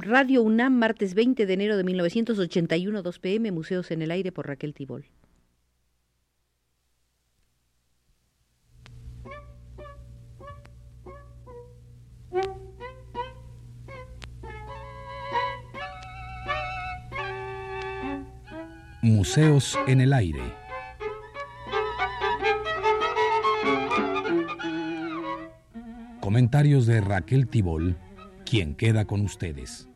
Radio UNAM, martes 20 de enero de 1981, 2 pm, Museos en el Aire por Raquel Tibol. Museos en el Aire. Comentarios de Raquel Tibol, quien queda con ustedes.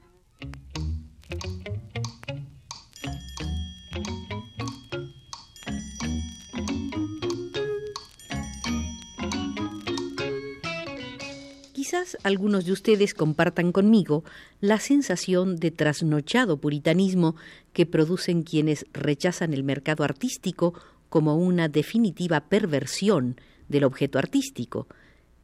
Quizás algunos de ustedes compartan conmigo la sensación de trasnochado puritanismo que producen quienes rechazan el mercado artístico como una definitiva perversión del objeto artístico.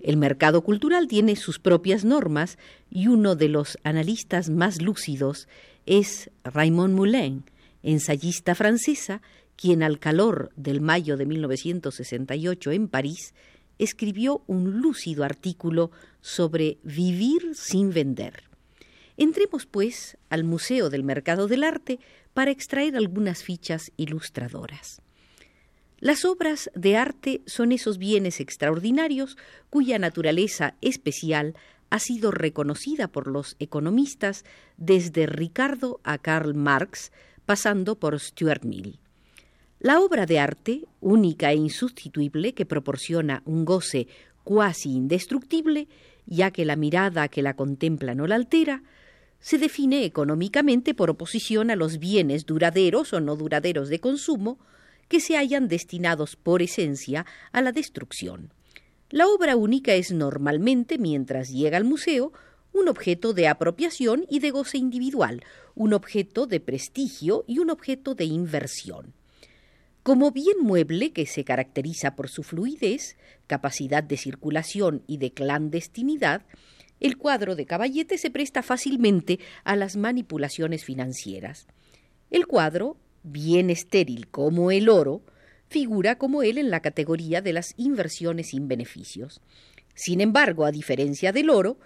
El mercado cultural tiene sus propias normas y uno de los analistas más lúcidos es Raymond Moulin, ensayista francesa, quien al calor del mayo de 1968 en París escribió un lúcido artículo sobre vivir sin vender. Entremos, pues, al Museo del Mercado del Arte para extraer algunas fichas ilustradoras. Las obras de arte son esos bienes extraordinarios cuya naturaleza especial ha sido reconocida por los economistas desde Ricardo a Karl Marx, pasando por Stuart Mill. La obra de arte, única e insustituible, que proporciona un goce cuasi indestructible, ya que la mirada que la contempla no la altera, se define económicamente por oposición a los bienes duraderos o no duraderos de consumo que se hayan destinados por esencia a la destrucción. La obra única es normalmente, mientras llega al museo, un objeto de apropiación y de goce individual, un objeto de prestigio y un objeto de inversión. Como bien mueble que se caracteriza por su fluidez, capacidad de circulación y de clandestinidad, el cuadro de caballete se presta fácilmente a las manipulaciones financieras. El cuadro, bien estéril como el oro, figura como él en la categoría de las inversiones sin beneficios. Sin embargo, a diferencia del oro,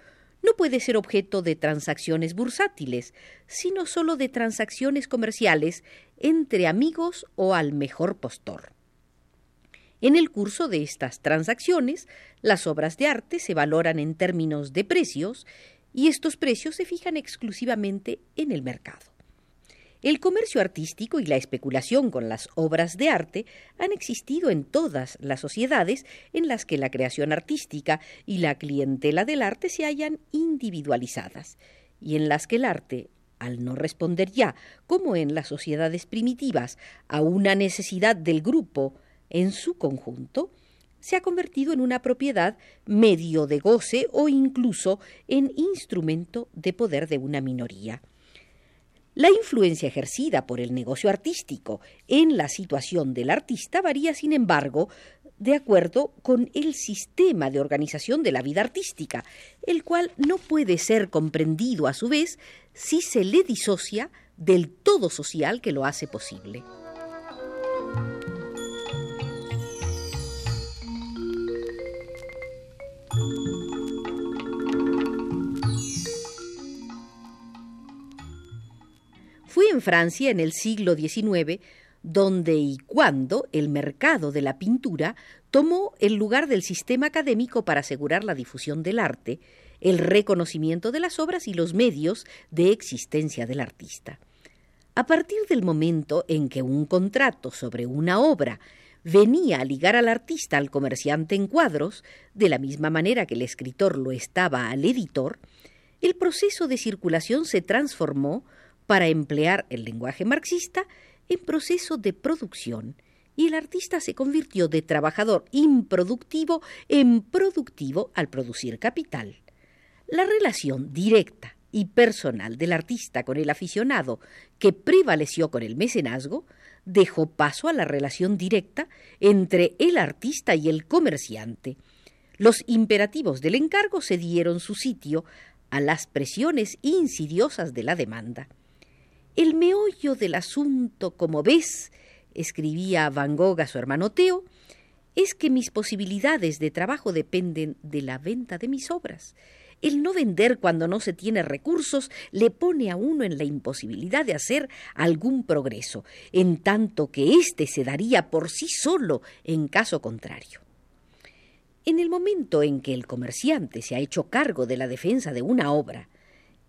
no puede ser objeto de transacciones bursátiles, sino sólo de transacciones comerciales entre amigos o al mejor postor. En el curso de estas transacciones, las obras de arte se valoran en términos de precios y estos precios se fijan exclusivamente en el mercado. El comercio artístico y la especulación con las obras de arte han existido en todas las sociedades en las que la creación artística y la clientela del arte se hallan individualizadas, y en las que el arte, al no responder ya, como en las sociedades primitivas, a una necesidad del grupo en su conjunto, se ha convertido en una propiedad medio de goce o incluso en instrumento de poder de una minoría. La influencia ejercida por el negocio artístico en la situación del artista varía, sin embargo, de acuerdo con el sistema de organización de la vida artística, el cual no puede ser comprendido a su vez si se le disocia del todo social que lo hace posible. En Francia en el siglo XIX donde y cuando el mercado de la pintura tomó el lugar del sistema académico para asegurar la difusión del arte, el reconocimiento de las obras y los medios de existencia del artista. A partir del momento en que un contrato sobre una obra venía a ligar al artista al comerciante en cuadros, de la misma manera que el escritor lo estaba al editor, el proceso de circulación se transformó para emplear el lenguaje marxista en proceso de producción y el artista se convirtió de trabajador improductivo en productivo al producir capital. La relación directa y personal del artista con el aficionado, que prevaleció con el mecenazgo, dejó paso a la relación directa entre el artista y el comerciante. Los imperativos del encargo se dieron su sitio a las presiones insidiosas de la demanda. El meollo del asunto, como ves, escribía Van Gogh a su hermano Teo, es que mis posibilidades de trabajo dependen de la venta de mis obras. el no vender cuando no se tiene recursos le pone a uno en la imposibilidad de hacer algún progreso, en tanto que éste se daría por sí solo en caso contrario. En el momento en que el comerciante se ha hecho cargo de la defensa de una obra,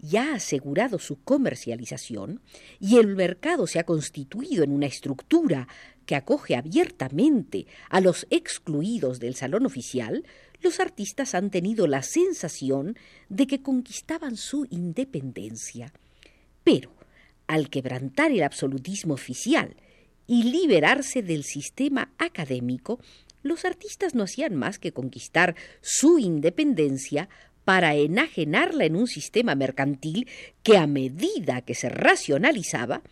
y ha asegurado su comercialización, y el mercado se ha constituido en una estructura que acoge abiertamente a los excluidos del salón oficial, los artistas han tenido la sensación de que conquistaban su independencia. Pero, al quebrantar el absolutismo oficial y liberarse del sistema académico, los artistas no hacían más que conquistar su independencia para enajenarla en un sistema mercantil que a medida que se racionalizaba,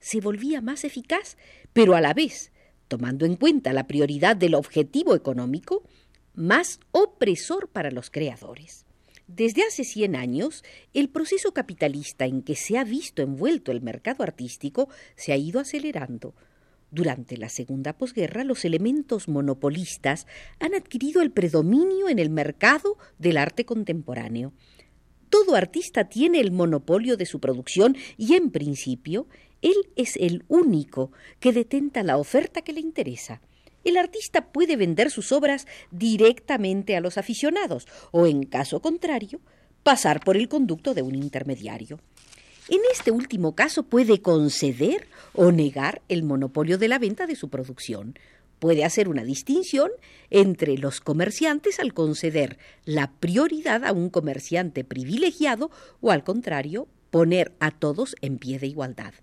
se volvía más eficaz, pero a la vez, tomando en cuenta la prioridad del objetivo económico, más opresor para los creadores. Desde hace 100 años, el proceso capitalista en que se ha visto envuelto el mercado artístico se ha ido acelerando. Durante la segunda posguerra, los elementos monopolistas han adquirido el predominio en el mercado del arte contemporáneo. Todo artista tiene el monopolio de su producción y, en principio, él es el único que detenta la oferta que le interesa el artista puede vender sus obras directamente a los aficionados o, en caso contrario, pasar por el conducto de un intermediario. En este último caso puede conceder o negar el monopolio de la venta de su producción. Puede hacer una distinción entre los comerciantes al conceder la prioridad a un comerciante privilegiado o, al contrario, poner a todos en pie de igualdad.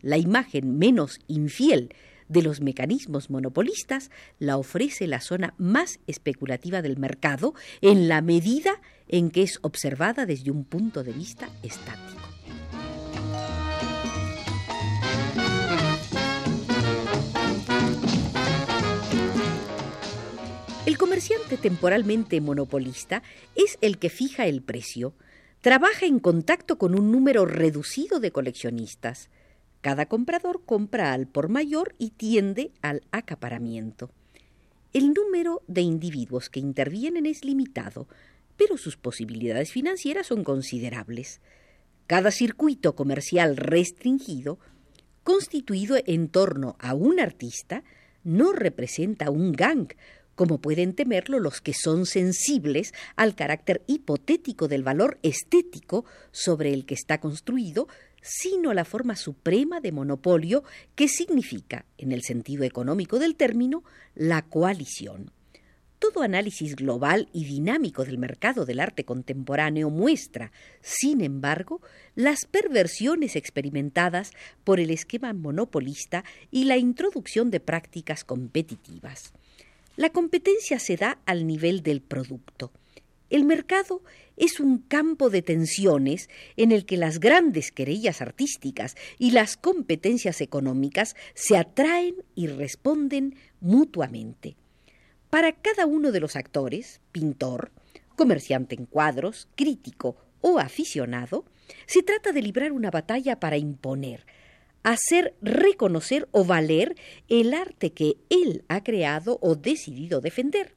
La imagen menos infiel de los mecanismos monopolistas la ofrece la zona más especulativa del mercado en la medida en que es observada desde un punto de vista estático. Comerciante temporalmente monopolista es el que fija el precio, trabaja en contacto con un número reducido de coleccionistas, cada comprador compra al por mayor y tiende al acaparamiento. El número de individuos que intervienen es limitado, pero sus posibilidades financieras son considerables. Cada circuito comercial restringido, constituido en torno a un artista, no representa un gang, como pueden temerlo los que son sensibles al carácter hipotético del valor estético sobre el que está construido sino la forma suprema de monopolio que significa, en el sentido económico del término, la coalición. Todo análisis global y dinámico del mercado del arte contemporáneo muestra, sin embargo, las perversiones experimentadas por el esquema monopolista y la introducción de prácticas competitivas. La competencia se da al nivel del producto. El mercado es un campo de tensiones en el que las grandes querellas artísticas y las competencias económicas se atraen y responden mutuamente. Para cada uno de los actores, pintor, comerciante en cuadros, crítico o aficionado, se trata de librar una batalla para imponer, hacer reconocer o valer el arte que él ha creado o decidido defender.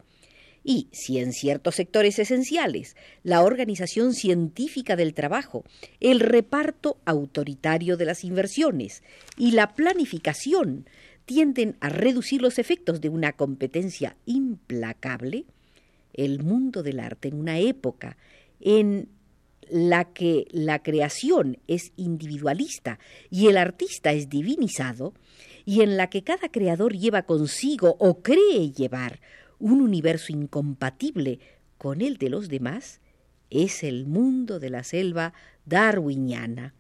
Y si en ciertos sectores esenciales la organización científica del trabajo, el reparto autoritario de las inversiones y la planificación tienden a reducir los efectos de una competencia implacable, el mundo del arte en una época en la que la creación es individualista y el artista es divinizado, y en la que cada creador lleva consigo o cree llevar un universo incompatible con el de los demás, es el mundo de la selva darwiniana.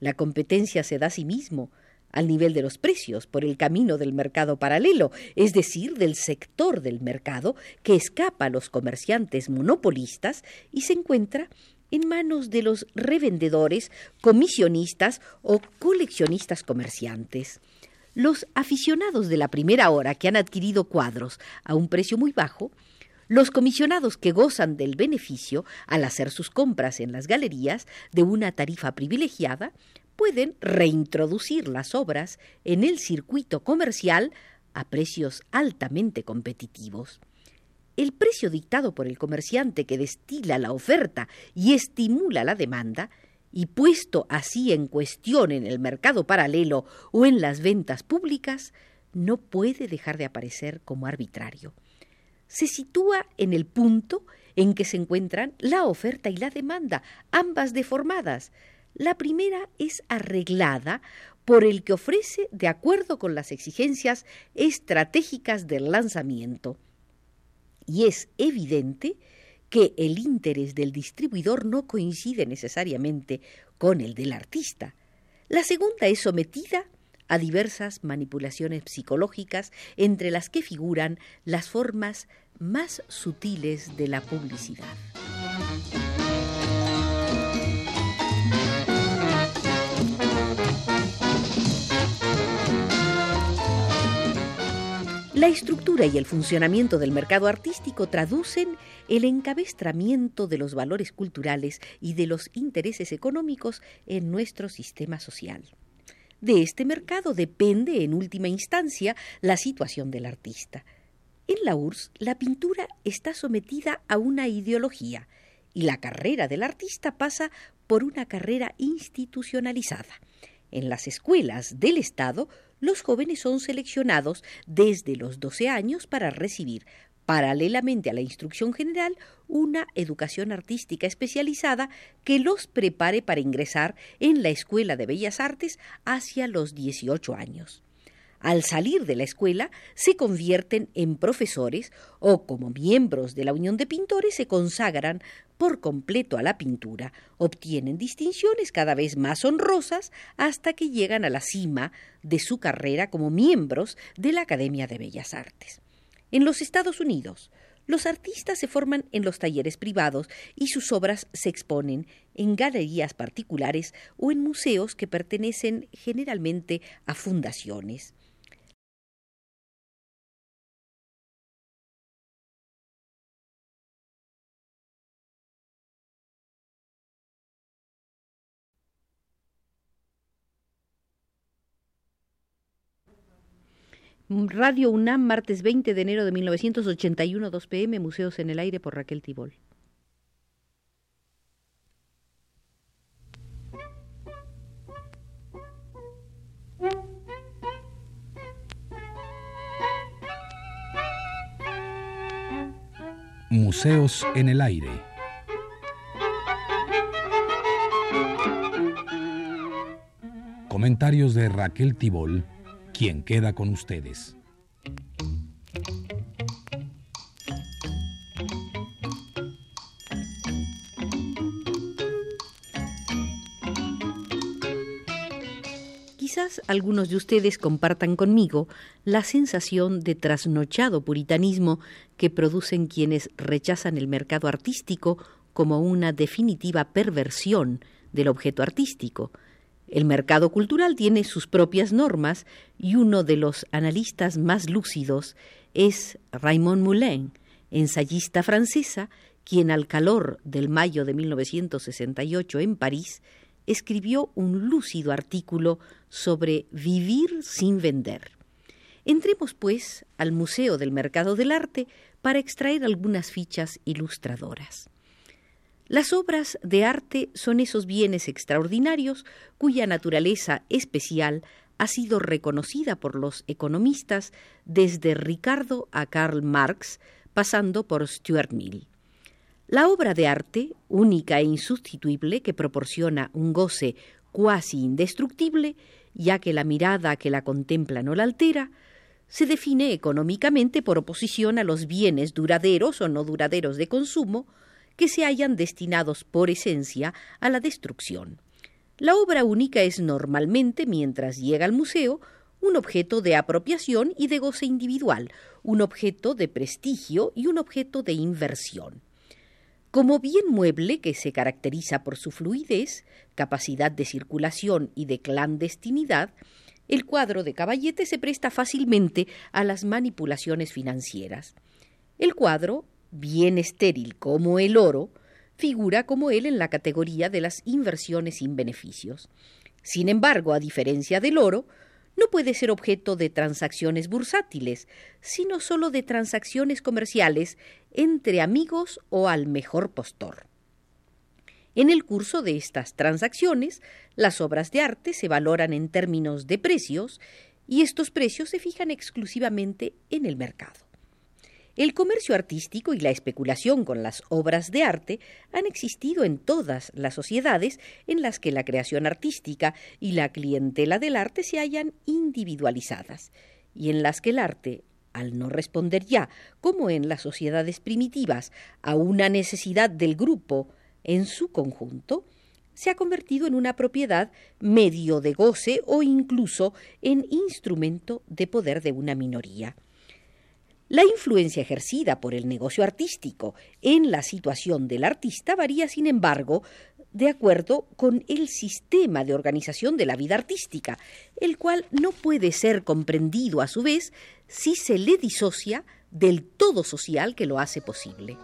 La competencia se da a sí mismo, al nivel de los precios, por el camino del mercado paralelo, es decir, del sector del mercado que escapa a los comerciantes monopolistas y se encuentra en manos de los revendedores, comisionistas o coleccionistas comerciantes. Los aficionados de la primera hora que han adquirido cuadros a un precio muy bajo, los comisionados que gozan del beneficio al hacer sus compras en las galerías de una tarifa privilegiada, pueden reintroducir las obras en el circuito comercial a precios altamente competitivos. El precio dictado por el comerciante que destila la oferta y estimula la demanda, y puesto así en cuestión en el mercado paralelo o en las ventas públicas, no puede dejar de aparecer como arbitrario. Se sitúa en el punto en que se encuentran la oferta y la demanda, ambas deformadas. La primera es arreglada por el que ofrece de acuerdo con las exigencias estratégicas del lanzamiento. Y es evidente que el interés del distribuidor no coincide necesariamente con el del artista. La segunda es sometida a diversas manipulaciones psicológicas entre las que figuran las formas más sutiles de la publicidad. La estructura y el funcionamiento del mercado artístico traducen el encabestramiento de los valores culturales y de los intereses económicos en nuestro sistema social. De este mercado depende, en última instancia, la situación del artista. En la URSS, la pintura está sometida a una ideología y la carrera del artista pasa por una carrera institucionalizada. En las escuelas del Estado, los jóvenes son seleccionados desde los 12 años para recibir, paralelamente a la instrucción general, una educación artística especializada que los prepare para ingresar en la Escuela de Bellas Artes hacia los 18 años al salir de la escuela, se convierten en profesores o como miembros de la Unión de Pintores se consagran por completo a la pintura, obtienen distinciones cada vez más honrosas hasta que llegan a la cima de su carrera como miembros de la Academia de Bellas Artes. En los Estados Unidos, los artistas se forman en los talleres privados y sus obras se exponen en galerías particulares o en museos que pertenecen generalmente a fundaciones. Radio UNAM, martes 20 de enero de 1981, 2 pm, Museos en el Aire por Raquel Tibol. Museos en el Aire. Comentarios de Raquel Tibol quien queda con ustedes. Quizás algunos de ustedes compartan conmigo la sensación de trasnochado puritanismo que producen quienes rechazan el mercado artístico como una definitiva perversión del objeto artístico, el mercado cultural tiene sus propias normas y uno de los analistas más lúcidos es Raymond Moulin, ensayista francesa, quien al calor del mayo de 1968 en París escribió un lúcido artículo sobre vivir sin vender. Entremos, pues, al Museo del Mercado del Arte para extraer algunas fichas ilustradoras. Las obras de arte son esos bienes extraordinarios cuya naturaleza especial ha sido reconocida por los economistas desde Ricardo a Karl Marx, pasando por Stuart Mill. La obra de arte, única e insustituible, que proporciona un goce cuasi indestructible, ya que la mirada que la contempla no la altera, se define económicamente por oposición a los bienes duraderos o no duraderos de consumo, que se hayan destinados por esencia a la destrucción. La obra única es normalmente, mientras llega al museo, un objeto de apropiación y de goce individual, un objeto de prestigio y un objeto de inversión. Como bien mueble que se caracteriza por su fluidez, capacidad de circulación y de clandestinidad, el cuadro de caballete se presta fácilmente a las manipulaciones financieras. El cuadro bien estéril como el oro, figura como él en la categoría de las inversiones sin beneficios. Sin embargo, a diferencia del oro, no puede ser objeto de transacciones bursátiles, sino sólo de transacciones comerciales entre amigos o al mejor postor. En el curso de estas transacciones, las obras de arte se valoran en términos de precios y estos precios se fijan exclusivamente en el mercado. El comercio artístico y la especulación con las obras de arte han existido en todas las sociedades en las que la creación artística y la clientela del arte se hallan individualizadas, y en las que el arte, al no responder ya, como en las sociedades primitivas, a una necesidad del grupo en su conjunto, se ha convertido en una propiedad medio de goce o incluso en instrumento de poder de una minoría. La influencia ejercida por el negocio artístico en la situación del artista varía, sin embargo, de acuerdo con el sistema de organización de la vida artística, el cual no puede ser comprendido a su vez si se le disocia del todo social que lo hace posible.